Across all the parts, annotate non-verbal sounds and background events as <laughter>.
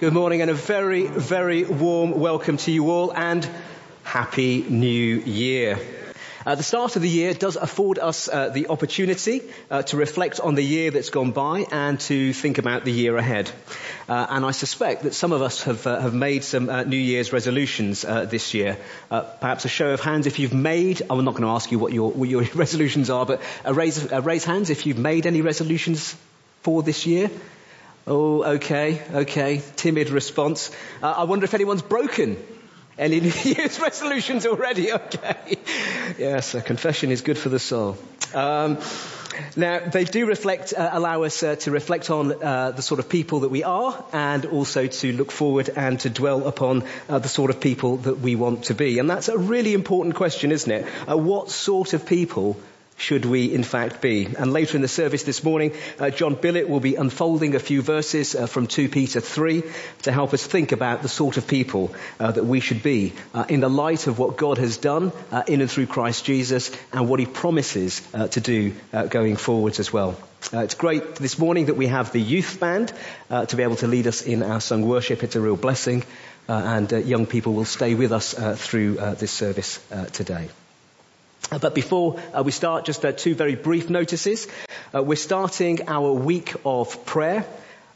Good morning and a very, very warm welcome to you all and Happy New Year. Uh, the start of the year does afford us uh, the opportunity uh, to reflect on the year that's gone by and to think about the year ahead. Uh, and I suspect that some of us have, uh, have made some uh, New Year's resolutions this year. perhaps a show of hands if you've made. I'm not going to ask you what your, what your <laughs> resolutions are, but raise, raise hands if you've made any resolutions for this year. Oh, okay, okay. Timid response. Uh, I wonder if anyone's broken any <laughs> New Year's resolutions already. Okay. Yes, a confession is good for the soul. Um, now, they do reflect, uh, allow us uh, to reflect on uh, the sort of people that we are and also to look forward and to dwell upon uh, the sort of people that we want to be. And that's a really important question, isn't it? Uh, what sort of people should we in fact be? And later in the service this morning, uh, John Billett will be unfolding a few verses uh, from 2 Peter 3 to help us think about the sort of people uh, that we should be uh, in the light of what God has done uh, in and through Christ Jesus and what he promises uh, to do going forwards as well. Uh, it's great this morning that we have the youth band uh, to be able to lead us in our sung worship. It's a real blessing. uh, and young people will stay with us through this service today. Uh, but before uh, we start, just uh, two very brief notices. Uh, we're starting our week of prayer.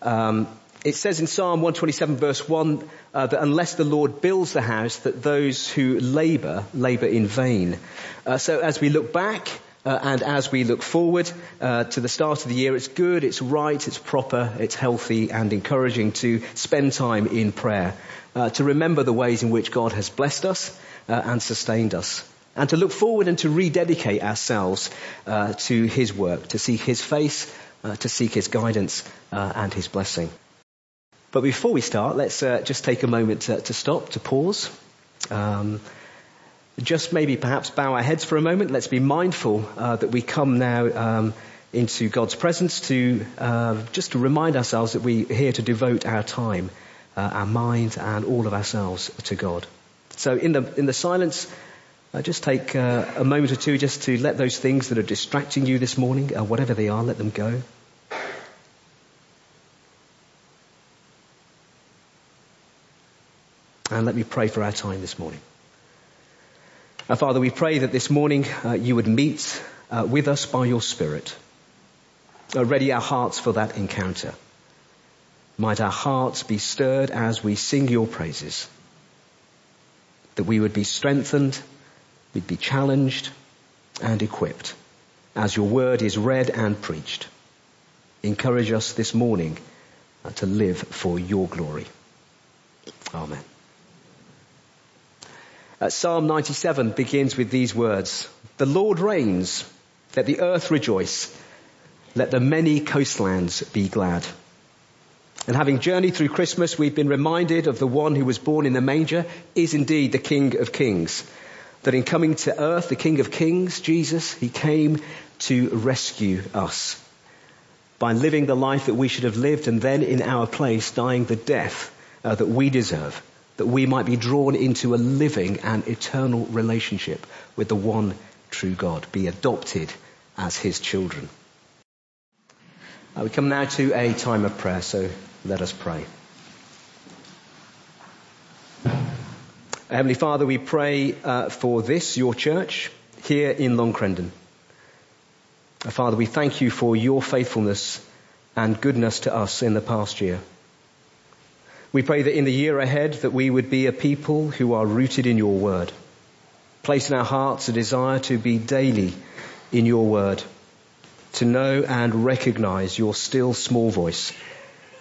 Um, it says in Psalm 127 verse 1 uh, that unless the Lord builds the house, that those who labour, labour in vain. Uh, so as we look back and as we look forward to the start of the year, it's good, it's right, it's proper, it's healthy and encouraging to spend time in prayer, to remember the ways in which God has blessed us and sustained us and to look forward and to rededicate ourselves uh, to His work, to seek His face, uh, to seek His guidance uh, and His blessing. But before we start, let's uh, just take a moment to, to stop, to pause. Um, just maybe perhaps bow our heads for a moment. Let's be mindful uh, that we come now um, into God's presence to uh, just to remind ourselves that we're here to devote our time, our mind, and all of ourselves to God. So in the in the silence uh, just take uh, a moment or two just to let those things that are distracting you this morning, uh, whatever they are, let them go. And let me pray for our time this morning. Our Father, we pray that this morning uh, you would meet uh, with us by your Spirit. Uh, ready our hearts for that encounter. Might our hearts be stirred as we sing your praises. That we would be strengthened we'd be challenged and equipped as your word is read and preached. Encourage us this morning uh, to live for your glory. Amen. Uh, Psalm 97 begins with these words. The Lord reigns. Let the earth rejoice. Let the many coastlands be glad. And having journeyed through Christmas, we've been reminded of the one who was born in the manger is indeed the King of Kings that in coming to earth, the King of Kings, Jesus, he came to rescue us by living the life that we should have lived and then in our place dying the death uh, that we deserve, that we might be drawn into a living and eternal relationship with the one true God, be adopted as his children. Uh, we come now to a time of prayer, so let us pray. Heavenly Father, we pray uh, for this, your church, here in Long Crendon. Uh, Father, we thank you for your faithfulness and goodness to us in the past year. We pray that in the year ahead that we would be a people who are rooted in your word. Place in our hearts a desire to be daily in your word, to know and recognize your still small voice,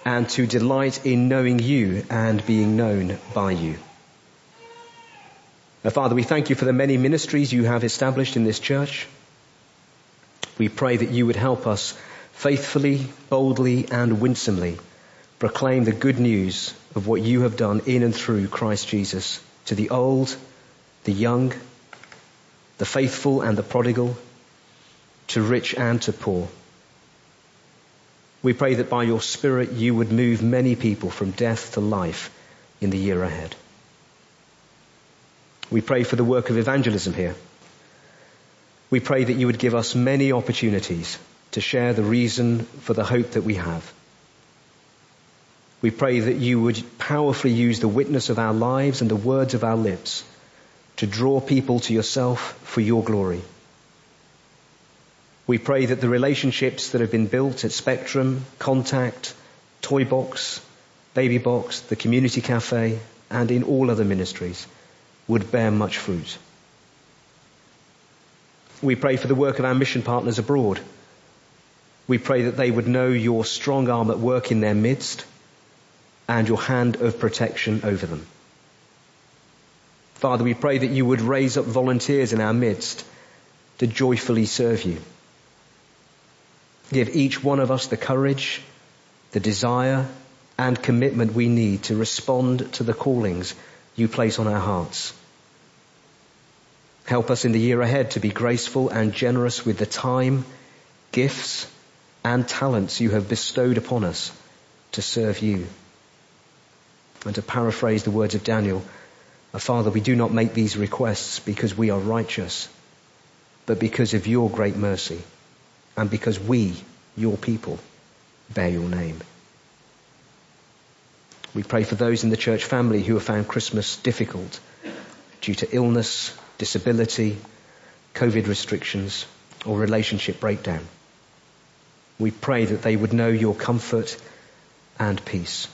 and to delight in knowing you and being known by you. Now, Father, we thank you for the many ministries you have established in this church. We pray that you would help us faithfully, boldly, and winsomely proclaim the good news of what you have done in and through Christ Jesus to the old, the young, the faithful and the prodigal, to rich and to poor. We pray that by your Spirit you would move many people from death to life in the year ahead. We pray for the work of evangelism here. We pray that you would give us many opportunities to share the reason for the hope that we have. We pray that you would powerfully use the witness of our lives and the words of our lips to draw people to yourself for your glory. We pray that the relationships that have been built at Spectrum, Contact, Toy Box, Baby Box, the Community Cafe, and in all other ministries would bear much fruit. We pray for the work of our mission partners abroad. We pray that they would know your strong arm at work in their midst and your hand of protection over them. Father, we pray that you would raise up volunteers in our midst to joyfully serve you. Give each one of us the courage, the desire, and commitment we need to respond to the callings you place on our hearts. Help us in the year ahead to be graceful and generous with the time, gifts, and talents you have bestowed upon us to serve you. And to paraphrase the words of Daniel, Father, we do not make these requests because we are righteous, but because of your great mercy and because we, your people, bear your name. We pray for those in the church family who have found Christmas difficult due to illness, disability, COVID restrictions, or relationship breakdown. We pray that they would know your comfort and peace.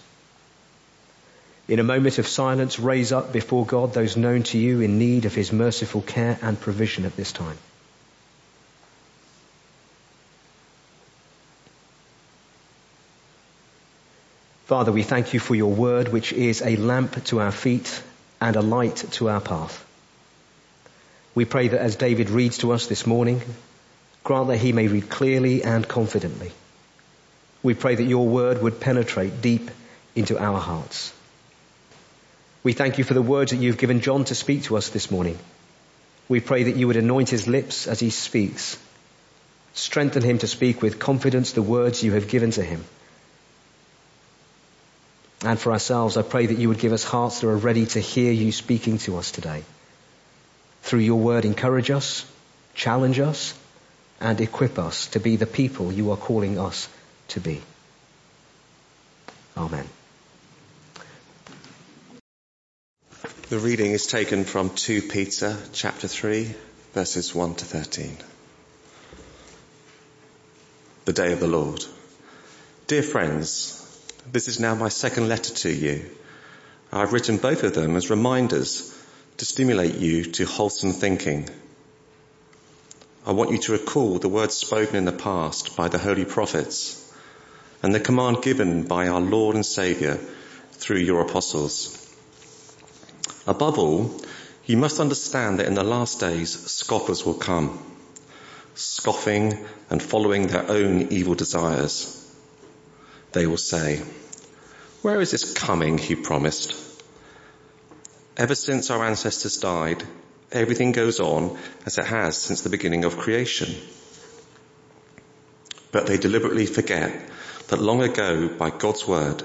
In a moment of silence, raise up before God those known to you in need of his merciful care and provision at this time. Father, we thank you for your word, which is a lamp to our feet and a light to our path. We pray that as David reads to us this morning, grant that he may read clearly and confidently. We pray that your word would penetrate deep into our hearts. We thank you for the words that you've given John to speak to us this morning. We pray that you would anoint his lips as he speaks. Strengthen him to speak with confidence the words you have given to him and for ourselves, I pray that you would give us hearts that are ready to hear you speaking to us today. Through your word, encourage us, challenge us, and equip us to be the people you are calling us to be. Amen. The reading is taken from 2 Peter chapter 3 verses 1 to 13. The day of the Lord. Dear friends, this is now my second letter to you. I've written both of them as reminders to stimulate you to wholesome thinking. I want you to recall the words spoken in the past by the holy prophets and the command given by our Lord and Saviour through your apostles. Above all, you must understand that in the last days scoffers will come, scoffing and following their own evil desires. They will say, where is this coming he promised? Ever since our ancestors died, everything goes on as it has since the beginning of creation. But they deliberately forget that long ago, by God's word,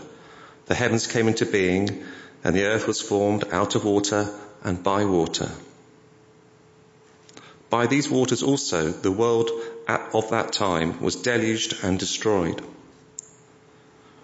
the heavens came into being and the earth was formed out of water and by water. By these waters also, the world of that time was deluged and destroyed.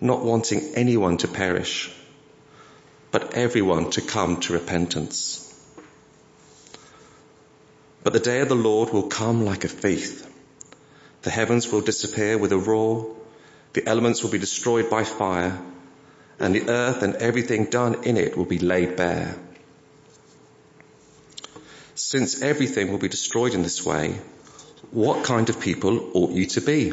not wanting anyone to perish, but everyone to come to repentance. But the day of the Lord will come like a thief. The heavens will disappear with a roar, the elements will be destroyed by fire, and the earth and everything done in it will be laid bare. Since everything will be destroyed in this way, what kind of people ought you to be?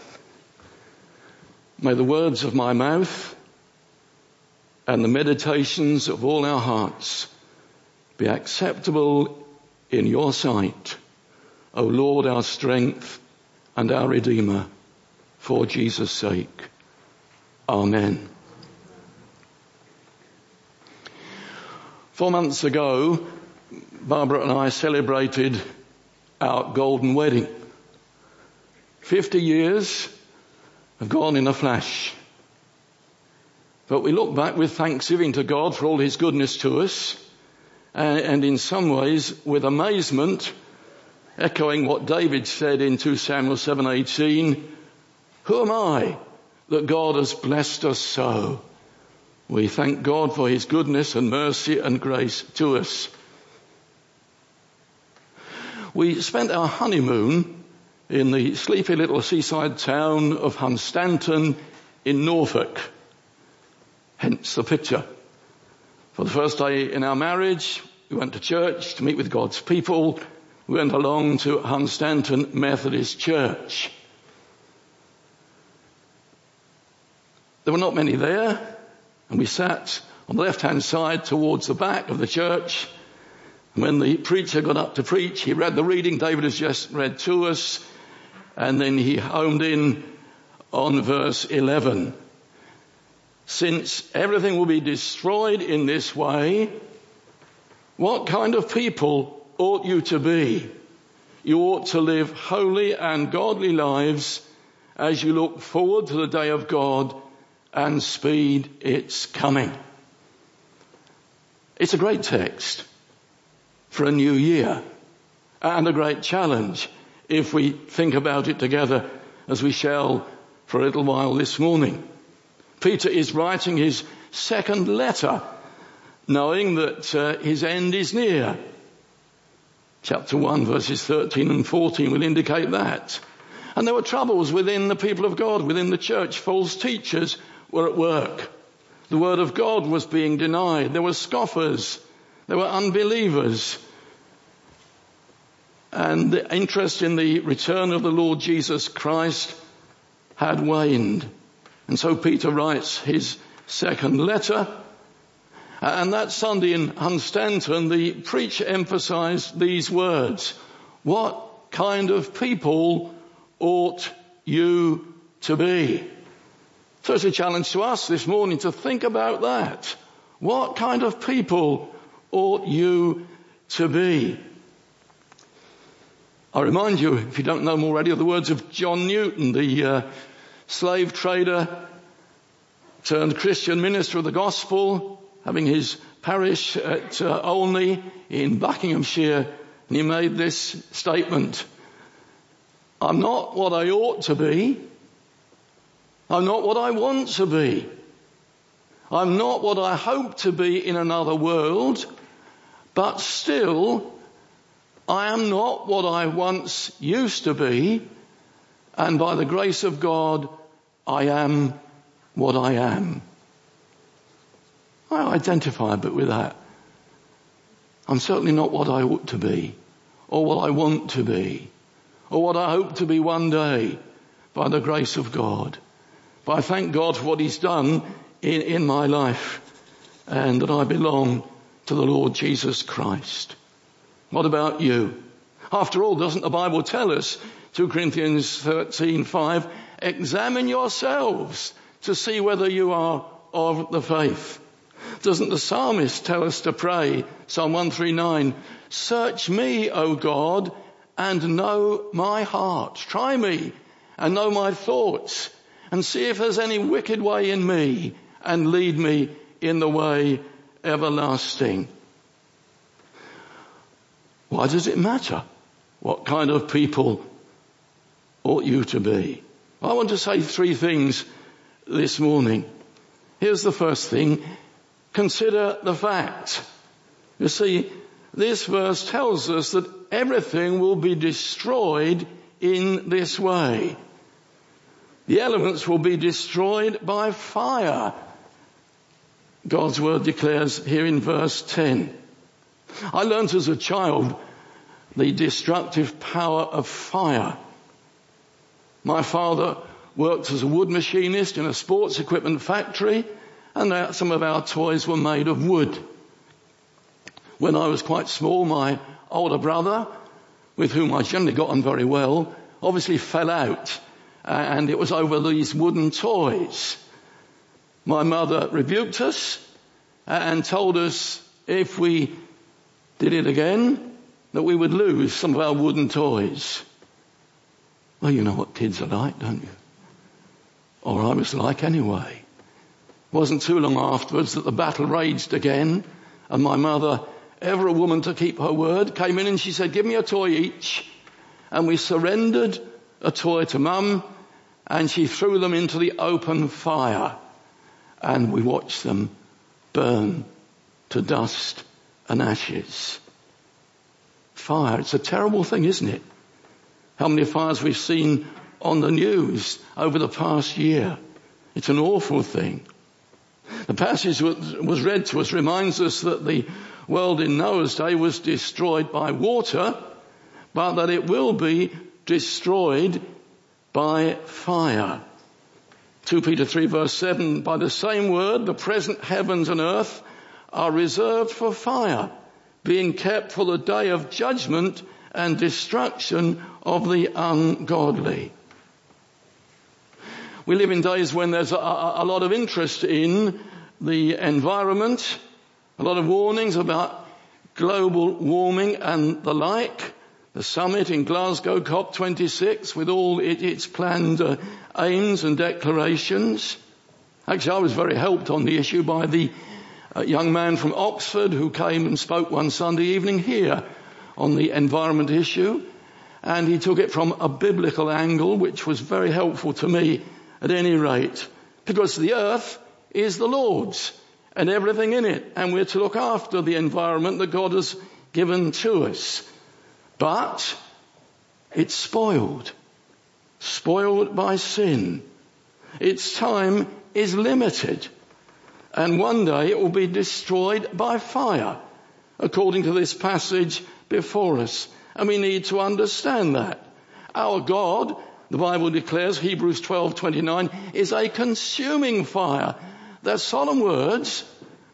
May the words of my mouth and the meditations of all our hearts be acceptable in your sight, O Lord, our strength and our Redeemer, for Jesus' sake. Amen. Four months ago, Barbara and I celebrated our golden wedding. Fifty years have gone in a flash. But we look back with thanksgiving to God for all His goodness to us, and in some ways with amazement, echoing what David said in 2 Samuel 7:18, "Who am I that God has blessed us so?" We thank God for His goodness and mercy and grace to us. We spent our honeymoon in the sleepy little seaside town of Hunstanton in Norfolk. Hence the picture. For the first day in our marriage, we went to church to meet with God's people. We went along to Hunstanton Methodist Church. There were not many there, and we sat on the left hand side towards the back of the church. When the preacher got up to preach, he read the reading David has just read to us, and then he homed in on verse 11. Since everything will be destroyed in this way, what kind of people ought you to be? You ought to live holy and godly lives as you look forward to the day of God and speed its coming. It's a great text for a new year and a great challenge if we think about it together as we shall for a little while this morning. Peter is writing his second letter knowing that uh, his end is near. Chapter 1 verses 13 and 14 will indicate that. And there were troubles within the people of God, within the church. False teachers were at work. The word of God was being denied. There were scoffers. There were unbelievers. And the interest in the return of the Lord Jesus Christ had waned. And so Peter writes his second letter. And that Sunday in Hunstanton, the preacher emphasized these words. What kind of people ought you to be? So it's a challenge to us this morning to think about that. What kind of people ought you to be? I remind you, if you don't know them already, of the words of John Newton, the uh, slave trader turned Christian minister of the gospel, having his parish at uh, Olney in Buckinghamshire, and he made this statement. I'm not what I ought to be, I'm not what I want to be. I'm not what I hope to be in another world, but still, I am not what I once used to be, and by the grace of God, I am what I am. I identify a bit with that. I'm certainly not what I ought to be, or what I want to be, or what I hope to be one day by the grace of God. But I thank God for what He's done in, in my life and that I belong to the Lord Jesus Christ. What about you? After all, doesn't the Bible tell us, 2 Corinthians 13, 5, examine yourselves to see whether you are of the faith. Doesn't the psalmist tell us to pray, Psalm 139, search me, O God, and know my heart. Try me and know my thoughts and see if there's any wicked way in me and lead me in the way everlasting. Why does it matter? What kind of people ought you to be? I want to say three things this morning. Here's the first thing. Consider the fact. You see, this verse tells us that everything will be destroyed in this way. The elements will be destroyed by fire. God's word declares here in verse 10. I learnt as a child the destructive power of fire. My father worked as a wood machinist in a sports equipment factory and some of our toys were made of wood. When I was quite small, my older brother, with whom I generally got on very well, obviously fell out uh, and it was over these wooden toys. My mother rebuked us uh, and told us if we did it again, that we would lose some of our wooden toys. Well, you know what kids are like, don't you? Or I was like anyway. It wasn't too long afterwards that the battle raged again and my mother, ever a woman to keep her word, came in and she said, give me a toy each. And we surrendered a toy to mum and she threw them into the open fire and we watched them burn to dust and ashes. Fire, it's a terrible thing, isn't it? How many fires we've seen on the news over the past year. It's an awful thing. The passage that was read to us reminds us that the world in Noah's day was destroyed by water, but that it will be destroyed by fire. 2 Peter 3 verse 7, by the same word, the present heavens and earth are reserved for fire, being kept for the day of judgment and destruction of the ungodly. We live in days when there's a, a, lot of interest in the environment, a lot of warnings about global warming and the like. The summit in Glasgow, COP26, with all it, its planned uh, aims and declarations. Actually, I was very helped on the issue by the uh, young man from Oxford who came and spoke one Sunday evening here on the environment issue. And he took it from a biblical angle, which was very helpful to me at any rate. Because the earth is the Lord's and everything in it. And we're to look after the environment that God has given to us. But it's spoiled. Spoiled by sin. Its time is limited. And one day it will be destroyed by fire, according to this passage before us. And we need to understand that. Our God, the Bible declares, Hebrews 12:29, is a consuming fire. They're solemn words,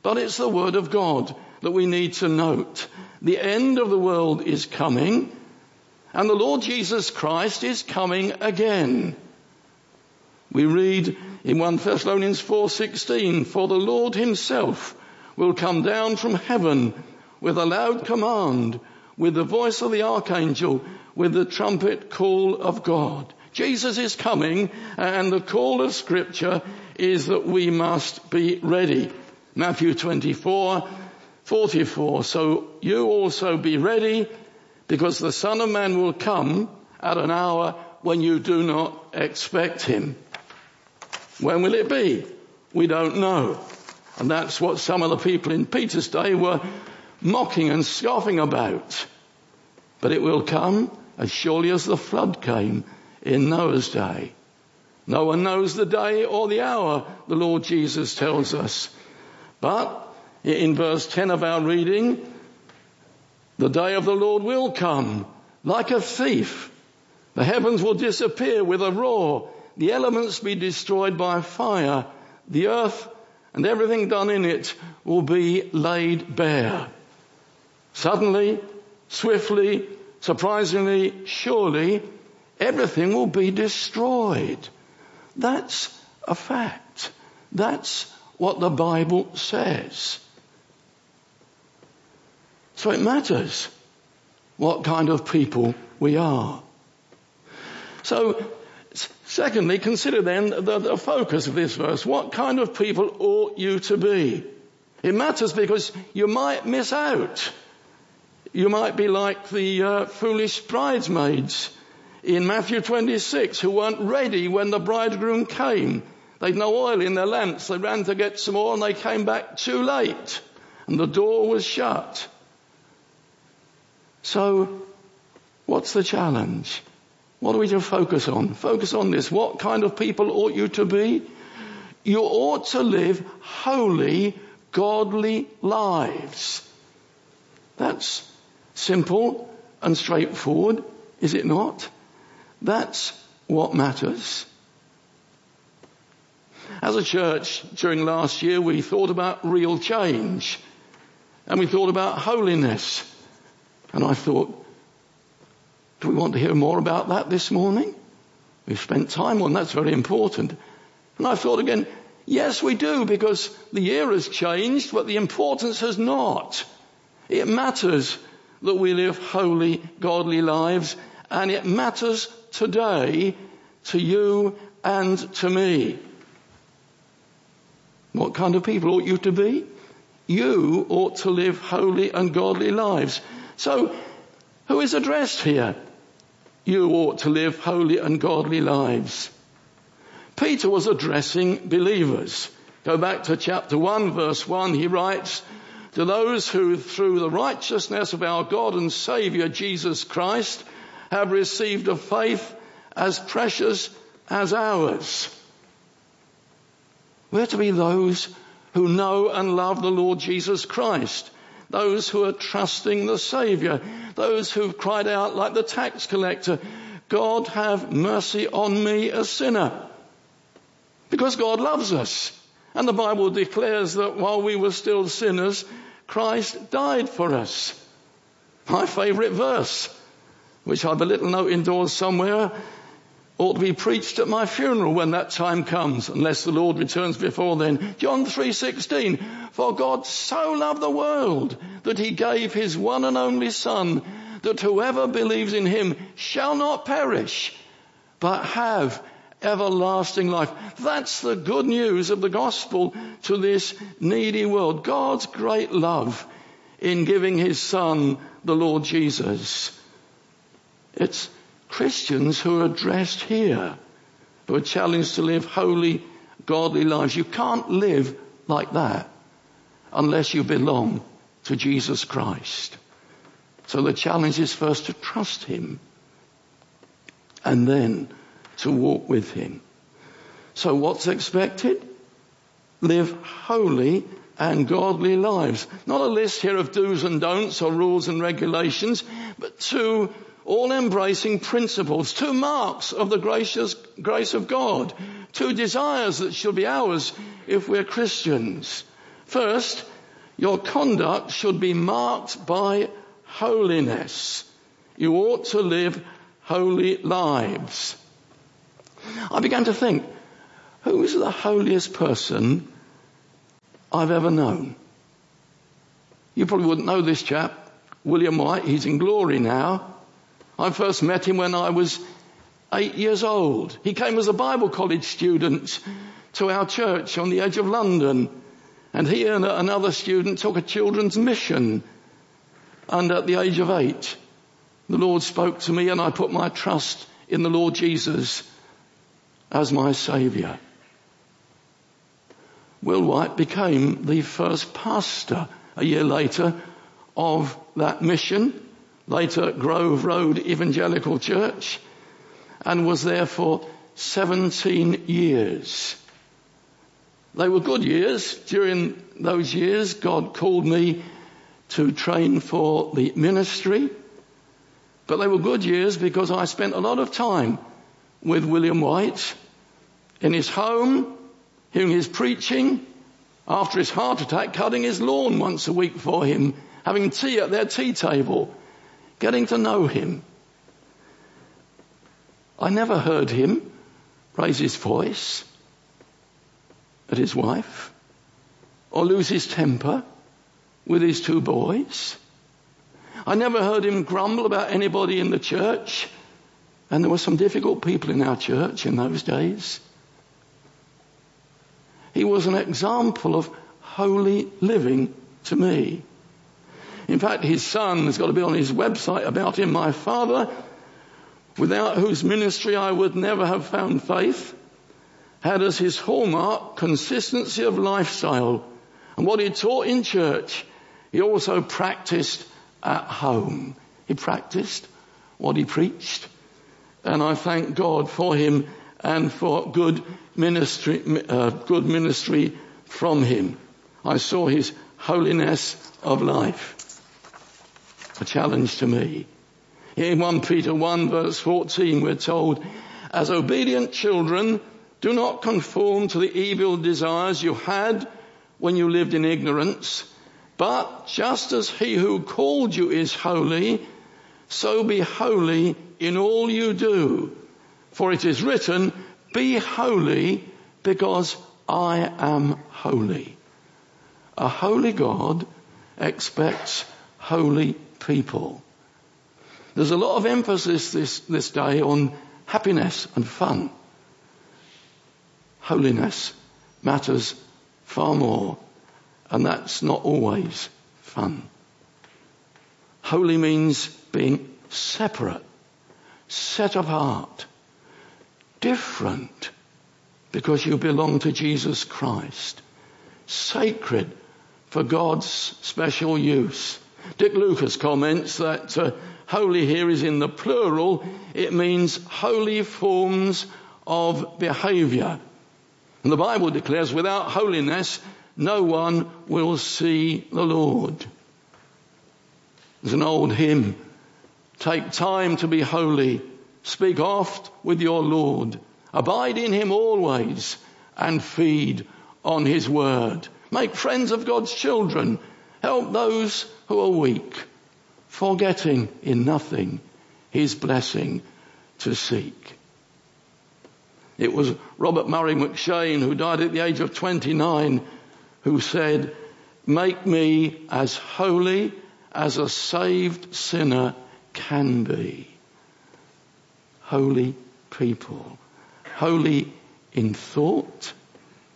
but it's the word of God that we need to note. The end of the world is coming and the Lord Jesus Christ is coming again. We read in 1 Thessalonians 4:16, for the Lord himself will come down from heaven with a loud command, with the voice of the archangel, with the trumpet call of God. Jesus is coming and the call of scripture is that we must be ready. Matthew 24, 44. So you also be ready because the Son of Man will come at an hour when you do not expect him. When will it be? We don't know. And that's what some of the people in Peter's day were mocking and scoffing about. But it will come as surely as the flood came in Noah's day. No one knows the day or the hour, the Lord Jesus tells us. But in verse 10 of our reading, the day of the Lord will come like a thief. The heavens will disappear with a roar. The elements be destroyed by fire. The earth and everything done in it will be laid bare. Suddenly, swiftly, surprisingly, surely, everything will be destroyed. That's a fact. That's what the Bible says. So it matters what kind of people we are. So, secondly, consider then the, the, focus of this verse. What kind of people ought you to be? It matters because you might miss out. You might be like the uh, foolish bridesmaids in Matthew 26 who weren't ready when the bridegroom came. They'd no oil in their lamps. They ran to get some more and they came back too late and the door was shut. So, what's the challenge? What are we to focus on? Focus on this. What kind of people ought you to be? You ought to live holy godly lives. That's simple and straightforward, is it not? That's what matters. As a church during last year, we thought about real change and we thought about holiness. And I thought, do we want to hear more about that this morning? We've spent time on that's very important. And I thought again, yes we do because the year has changed, but the importance has not. It matters that we live holy, godly lives and it matters today to you and to me. What kind of people ought you to be? You ought to live holy and godly lives. So, who is addressed here? You ought to live holy and godly lives. Peter was addressing believers. Go back to chapter 1 verse 1. He writes, to those who through the righteousness of our God and Saviour Jesus Christ have received a faith as precious as ours. We're to be those who know and love the Lord Jesus Christ. Those who are trusting the Saviour. Those who've cried out like the tax collector, God have mercy on me a sinner. Because God loves us. And the Bible declares that while we were still sinners, Christ died for us. My favourite verse, which I have a little note indoors somewhere, ought to be preached at my funeral when that time comes, unless the Lord returns before then. John 3:16, for God so loved the world that he gave his one and only son that whoever believes in him shall not perish, but have everlasting life. That's the good news of the gospel to this needy world. God's great love in giving his son, the Lord Jesus. It's Christians who are addressed here, who are challenged to live holy, godly lives. You can't live like that unless you belong to Jesus Christ. So the challenge is first to trust Him and then to walk with Him. So what's expected? Live holy and godly lives. Not a list here of do's and don'ts or rules and regulations, but two all embracing principles, two marks of the gracious grace of God, two desires that should be ours if we're Christians. First, your conduct should be marked by holiness. You ought to live holy lives. I began to think, who is the holiest person I've ever known? You probably wouldn't know this chap, William White. He's in glory now. I first met him when I was eight years old. He came as a Bible college student to our church on the edge of London. And he and another student took a children's mission. And at the age of eight, the Lord spoke to me and I put my trust in the Lord Jesus as my saviour. Will White became the first pastor a year later of that mission later Grove Road Evangelical Church, and was there for 17 years. They were good years. During those years, God called me to train for the ministry. But they were good years because I spent a lot of time with William White in his home, hearing his preaching, after his heart attack, cutting his lawn once a week for him, having tea at their tea table, getting to know him. I never heard him raise his voice at his wife or lose his temper with his two boys. I never heard him grumble about anybody in the church. And there were some difficult people in our church in those days. He was an example of holy living to me. In fact, his son has got to be on his website about him, my father, without whose ministry I would never have found faith, had as his hallmark consistency of lifestyle. And what he taught in church, he also practiced at home. He practiced what he preached. And I thank God for him and for good ministry, uh, good ministry from him. I saw his holiness of life. A challenge to me. In 1 Peter 1 verse 14 we're told, as obedient children, do not conform to the evil desires you had when you lived in ignorance, but just as he who called you is holy, so be holy in all you do. For it is written, be holy because I am holy. A holy God expects holy people. There's a lot of emphasis this, this day on happiness and fun. Holiness matters far more, and that's not always fun. Holy means being separate, set apart, different, because you belong to Jesus Christ, sacred for God's special use. Dick Lucas comments that uh, holy here is in the plural. It means holy forms of behavior. And the Bible declares without holiness, no one will see the Lord. There's an old hymn. Take time to be holy. Speak oft with your Lord. Abide in him always and feed on his word. Make friends of God's children. Help those who are weak, forgetting in nothing his blessing to seek. It was Robert Murray M'Cheyne who died at the age of 29 who said, make me as holy as a saved sinner can be. Holy people. Holy in thought,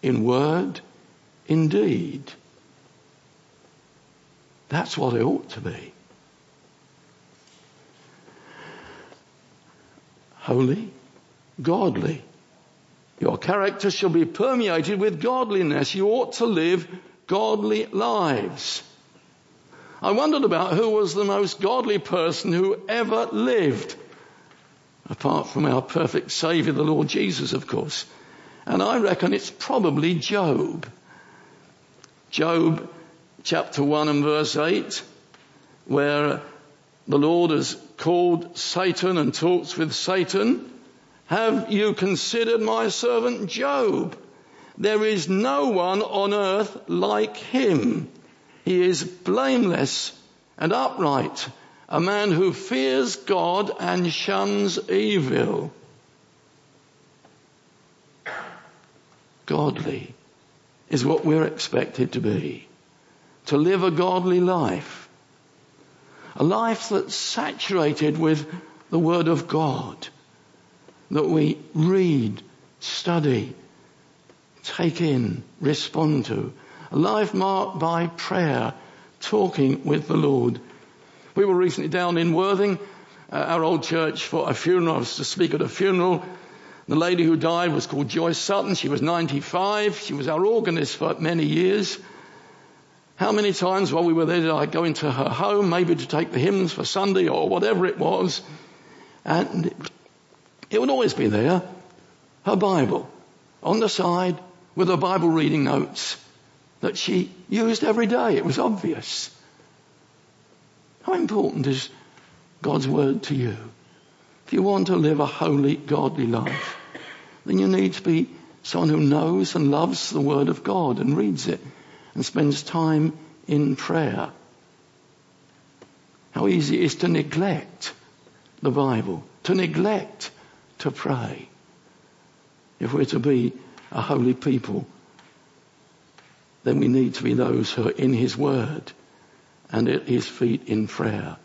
in word, in deed. That's what it ought to be. Holy, godly. Your character shall be permeated with godliness. You ought to live godly lives. I wondered about who was the most godly person who ever lived. Apart from our perfect Saviour, the Lord Jesus, of course. And I reckon it's probably Job. Job chapter 1 and verse 8, where the Lord has called Satan and talks with Satan. Have you considered my servant Job? There is no one on earth like him. He is blameless and upright, a man who fears God and shuns evil. Godly is what we're expected to be to live a godly life. A life that's saturated with the Word of God. That we read, study, take in, respond to. A life marked by prayer, talking with the Lord. We were recently down in Worthing, uh, our old church, for a funeral. I was to speak at a funeral. The lady who died was called Joyce Sutton. She was 95. She was our organist for many years. How many times while we were there did I go into her home, maybe to take the hymns for Sunday or whatever it was, and it would always be there, her Bible on the side with her Bible reading notes that she used every day. It was obvious. How important is God's word to you? If you want to live a holy, godly life, then you need to be someone who knows and loves the word of God and reads it and spends time in prayer. How easy it is to neglect the Bible, to neglect to pray. If we're to be a holy people, then we need to be those who are in His Word and at His feet in prayer.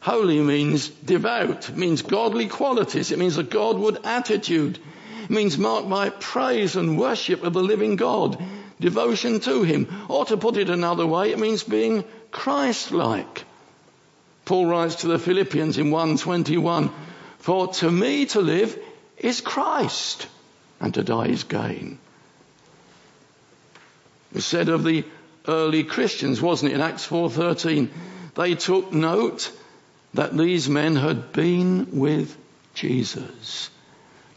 Holy means devout, means godly qualities, it means a Godward attitude, it means marked by praise and worship of the living God devotion to Him. Or to put it another way, it means being Christ-like. Paul writes to the Philippians in 121, For to me to live is Christ, and to die is gain. It said of the early Christians, wasn't it, in Acts 4.13, they took note that these men had been with Jesus.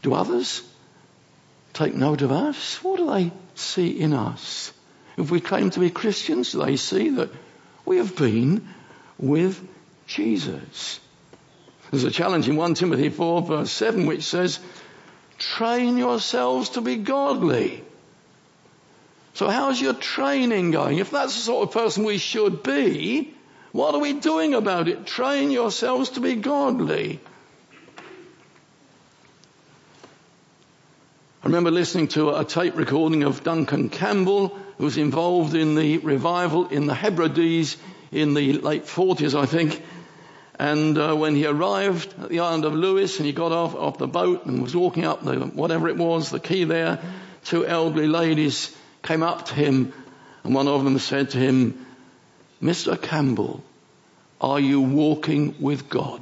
Do others take note of us? What do they see in us? If we claim to be Christians, they see that we have been with Jesus. There's a challenge in 1 Timothy 4 verse 7 which says, train yourselves to be godly. So how's your training going? If that's the sort of person we should be, what are we doing about it? Train yourselves to be godly. I remember listening to a tape recording of Duncan Campbell, who was involved in the revival in the Hebrides in the late 40s, I think. And uh, when he arrived at the island of Lewis and he got off, off the boat and was walking up the, whatever it was, the quay there, two elderly ladies came up to him and one of them said to him, Mr. Campbell, are you walking with God?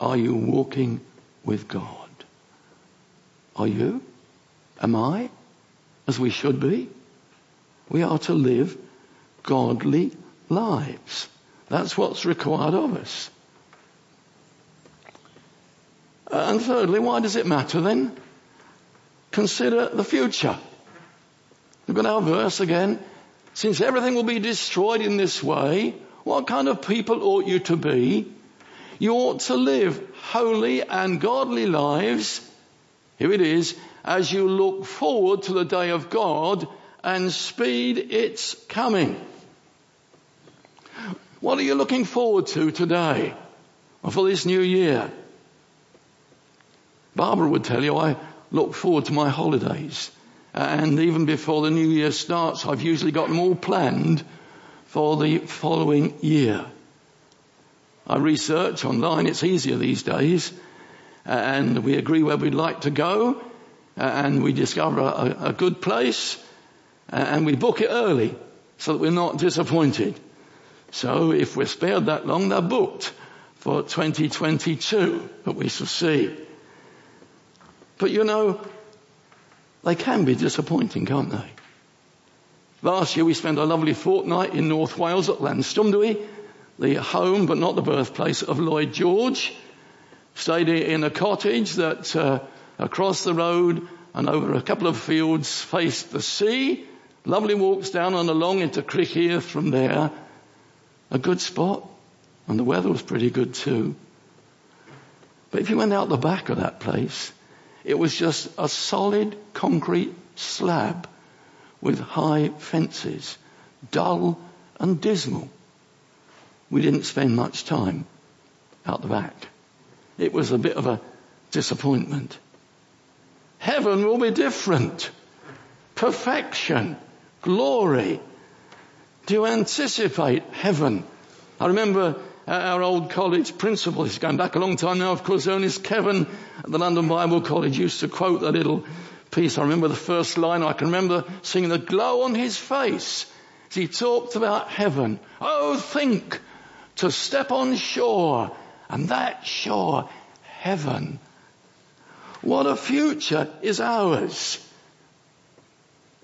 Are you walking with God? Are you? Am I? As we should be? We are to live godly lives. That's what's required of us. And thirdly, why does it matter then? Consider the future. Look at our verse again. Since everything will be destroyed in this way, what kind of people ought you to be? You ought to live holy and godly lives. Here it is, as you look forward to the day of God and speed its coming. What are you looking forward to today or for this new year? Barbara would tell you I look forward to my holidays. And even before the new year starts, I've usually got all planned for the following year. I research online, it's easier these days, Uh, and we agree where we'd like to go, uh, and we discover a, a good place, uh, and we book it early so that we're not disappointed. So if we're spared that long, they're booked for 2022, but we shall see. But you know, they can be disappointing, can't they? Last year we spent a lovely fortnight in North Wales at Llanystumdwy, the home but not the birthplace of Lloyd George. Stayed in a cottage that uh, across the road and over a couple of fields faced the sea. Lovely walks down and along into Criccieth from there a good spot. And the weather was pretty good too. But if you went out the back of that place, it was just a solid concrete slab with high fences, dull and dismal. We didn't spend much time out the back. It was a bit of a disappointment. Heaven will be different. Perfection, glory, do you anticipate heaven? I remember uh, our old college principal, he's going back a long time now, of course, Ernest Kevan at the London Bible College used to quote that little piece. I remember the first line. I can remember seeing the glow on his face as he talked about heaven. Oh, think to step on shore and that sure heaven. What a future is ours.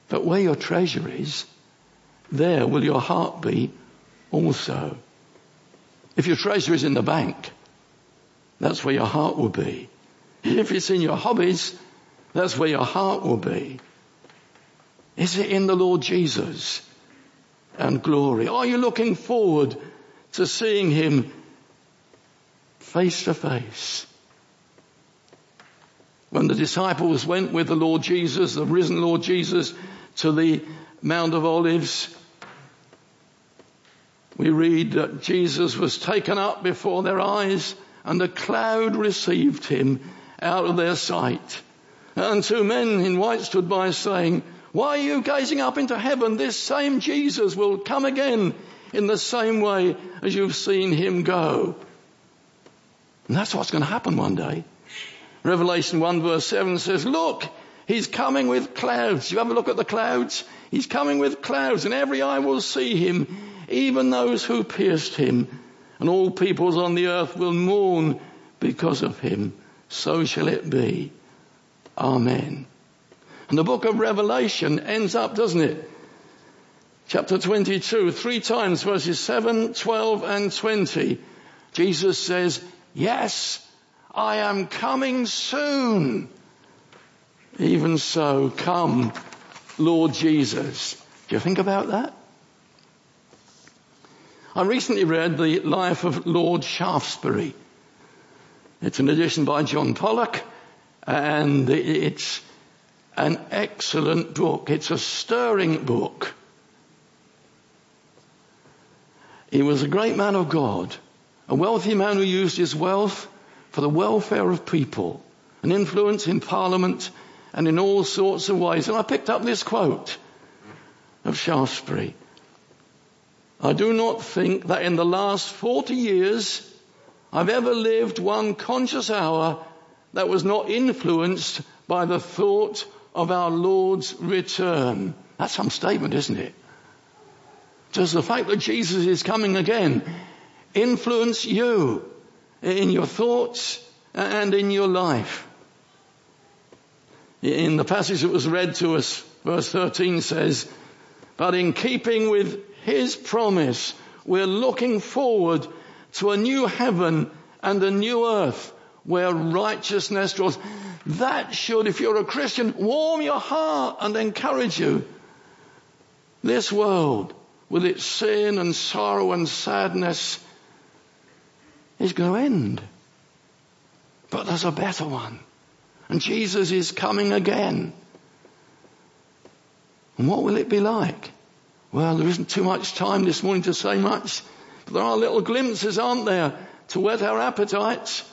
But where your treasure is, there will your heart be also. If your treasure is in the bank, that's where your heart will be. If it's in your hobbies, that's where your heart will be. Is it in the Lord Jesus and glory? Are you looking forward to seeing Him face to face? When the disciples went with the Lord Jesus, the risen Lord Jesus, to the Mount of Olives, we read that Jesus was taken up before their eyes and a cloud received him out of their sight. And two men in white stood by saying, why are you gazing up into heaven? This same Jesus will come again in the same way as you've seen him go. And that's what's going to happen one day. Revelation 1 verse 7 says, look, he's coming with clouds. You have a look at the clouds? He's coming with clouds and every eye will see him even those who pierced him, and all peoples on the earth will mourn because of him. So shall it be. Amen. And the book of Revelation ends up, doesn't it? Chapter 22, three times verses 7, 12 and 20. Jesus says, yes, I am coming soon. Even so, come, Lord Jesus. Do you think about that? I recently read The Life of Lord Shaftesbury. It's an edition by John Pollock and it's an excellent book. It's a stirring book. He was a great man of God, a wealthy man who used his wealth for the welfare of people, an influence in parliament and in all sorts of ways. And I picked up this quote of Shaftesbury. I do not think that in the last 40 years I've ever lived one conscious hour that was not influenced by the thought of our Lord's return. That's some statement, isn't it? Does the fact that Jesus is coming again influence you in your thoughts and in your life? In the passage that was read to us, verse 13 says, but in keeping with his promise, we're looking forward to a new heaven and a new earth where righteousness dwells. That should, if you're a Christian, warm your heart and encourage you. This world, with its sin and sorrow and sadness, is going to end. But there's a better one. And Jesus is coming again. And what will it be like? Well, there isn't too much time this morning to say much, but there are little glimpses, aren't there, to whet our appetites.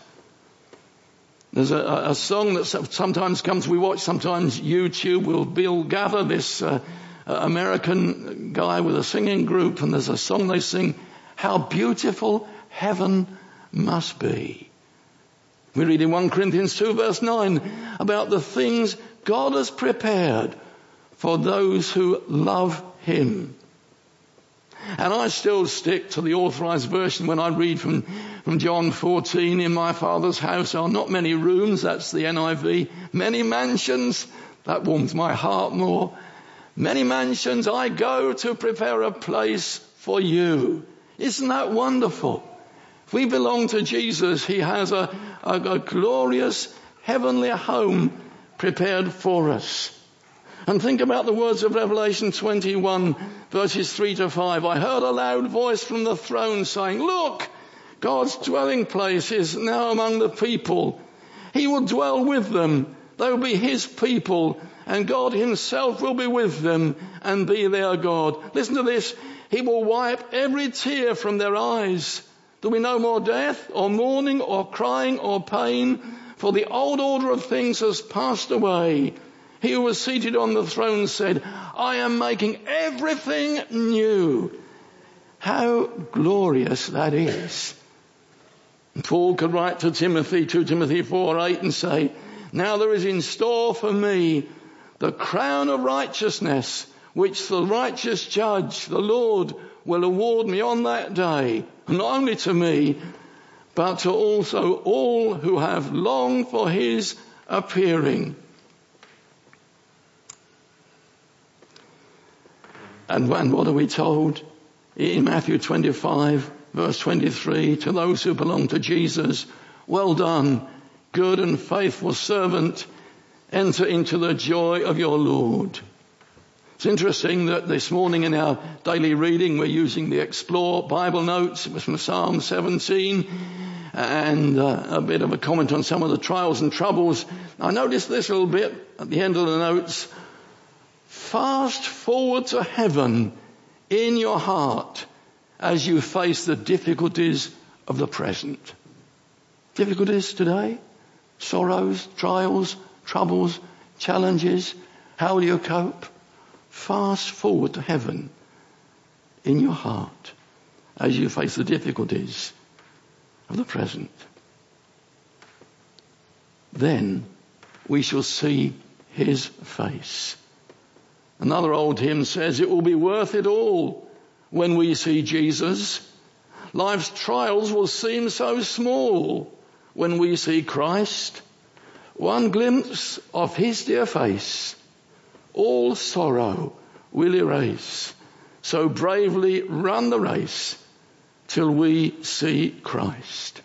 There's a, a, song that sometimes comes, we watch sometimes YouTube, will Bill Gaither, this uh, American guy with a singing group, and there's a song they sing, How Beautiful Heaven Must Be. We read in 1 Corinthians 2 verse 9 about the things God has prepared for those who love Him. And I still stick to the authorized version when I read from, from John 14, in my father's house are not many rooms, that's the NIV, many mansions, that warms my heart more. Many mansions, I go to prepare a place for you. Isn't that wonderful? We belong to Jesus, He has a, a, a glorious heavenly home prepared for us. And think about the words of Revelation 21 verses 3 to 5. I heard a loud voice from the throne saying, look, God's dwelling place is now among the people. He will dwell with them. They will be His people and God Himself will be with them and be their God. Listen to this. He will wipe every tear from their eyes. There'll be no more death or mourning or crying or pain for the old order of things has passed away. He who was seated on the throne said, I am making everything new. How glorious that is. Paul could write to Timothy, 2 Timothy 4, 8 and say, now there is in store for me the crown of righteousness, which the righteous judge, the Lord, will award me on that day, not only to me, but to also all who have longed for his appearing. And when, what are we told? In Matthew 25, verse 23, to those who belong to Jesus, well done, good and faithful servant, enter into the joy of your Lord. It's interesting that this morning in our daily reading we're using the Explore Bible notes. It was from Psalm 17 and uh, a bit of a comment on some of the trials and troubles. I noticed this little bit at the end of the notes fast forward to heaven in your heart as you face the difficulties of the present. Difficulties today, sorrows, trials, troubles, challenges. How will you cope? Fast forward to heaven in your heart as you face the difficulties of the present. Then we shall see his face. Another old hymn says it will be worth it all when we see Jesus. Life's trials will seem so small when we see Christ. One glimpse of his dear face, all sorrow will erase. So bravely run the race till we see Christ.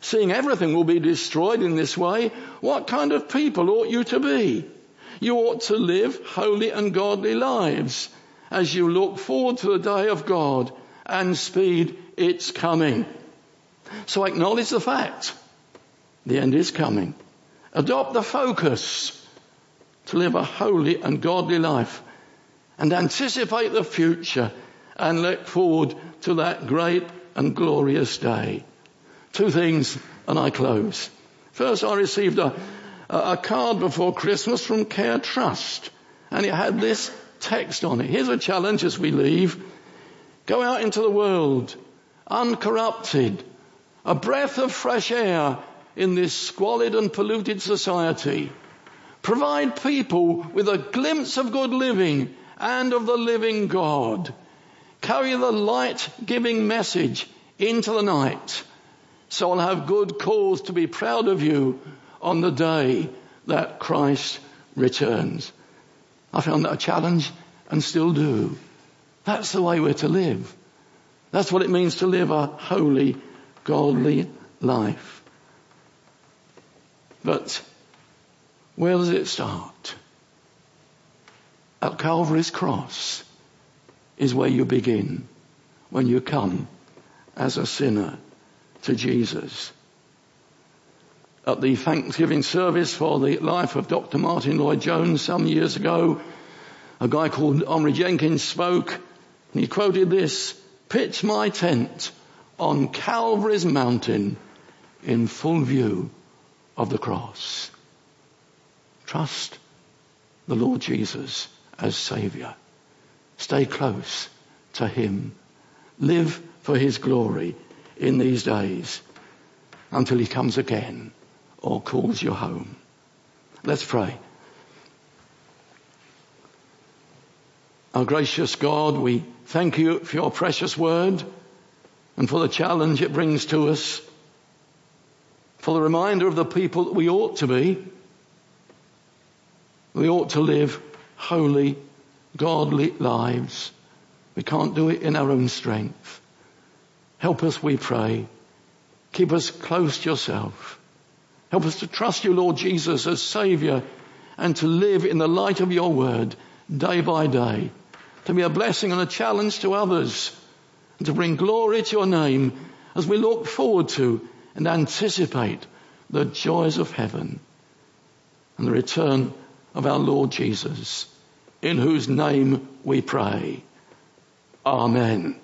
Seeing everything will be destroyed in this way, what kind of people ought you to be? You ought to live holy and godly lives as you look forward to the day of God and speed its coming. So acknowledge the fact. The end is coming. Adopt the focus to live a holy and godly life and anticipate the future and look forward to that great and glorious day. Two things and I close. First, I received a, a card before Christmas from Care Trust and it had this text on it. Here's a challenge as we leave. Go out into the world uncorrupted, a breath of fresh air in this squalid and polluted society. Provide people with a glimpse of good living and of the living God. Carry the light giving message into the night. So I'll have good cause to be proud of you on the day that Christ returns. I found that a challenge and still do. That's the way we're to live. That's what it means to live a holy, godly life. But where does it start? At Calvary's cross is where you begin when you come as a sinner to Jesus. At the Thanksgiving service for the life of Dr. Martyn Lloyd-Jones some years ago, a guy called Omri Jenkins spoke and he quoted this, pitch my tent on Calvary's mountain in full view of the cross. Trust the Lord Jesus as Saviour. Stay close to Him. Live for His glory in these days until He comes again or calls you home. Let's pray. Our gracious God, we thank you for your precious word and for the challenge it brings to us, for the reminder of the people that we ought to be. We ought to live holy, godly lives. We can't do it in our own strength. Help us, we pray. Keep us close to yourself. Help us to trust you, Lord Jesus, as Saviour and to live in the light of your word day by day, to be a blessing and a challenge to others, and to bring glory to your name as we look forward to and anticipate the joys of heaven and the return of our Lord Jesus, in whose name we pray. Amen.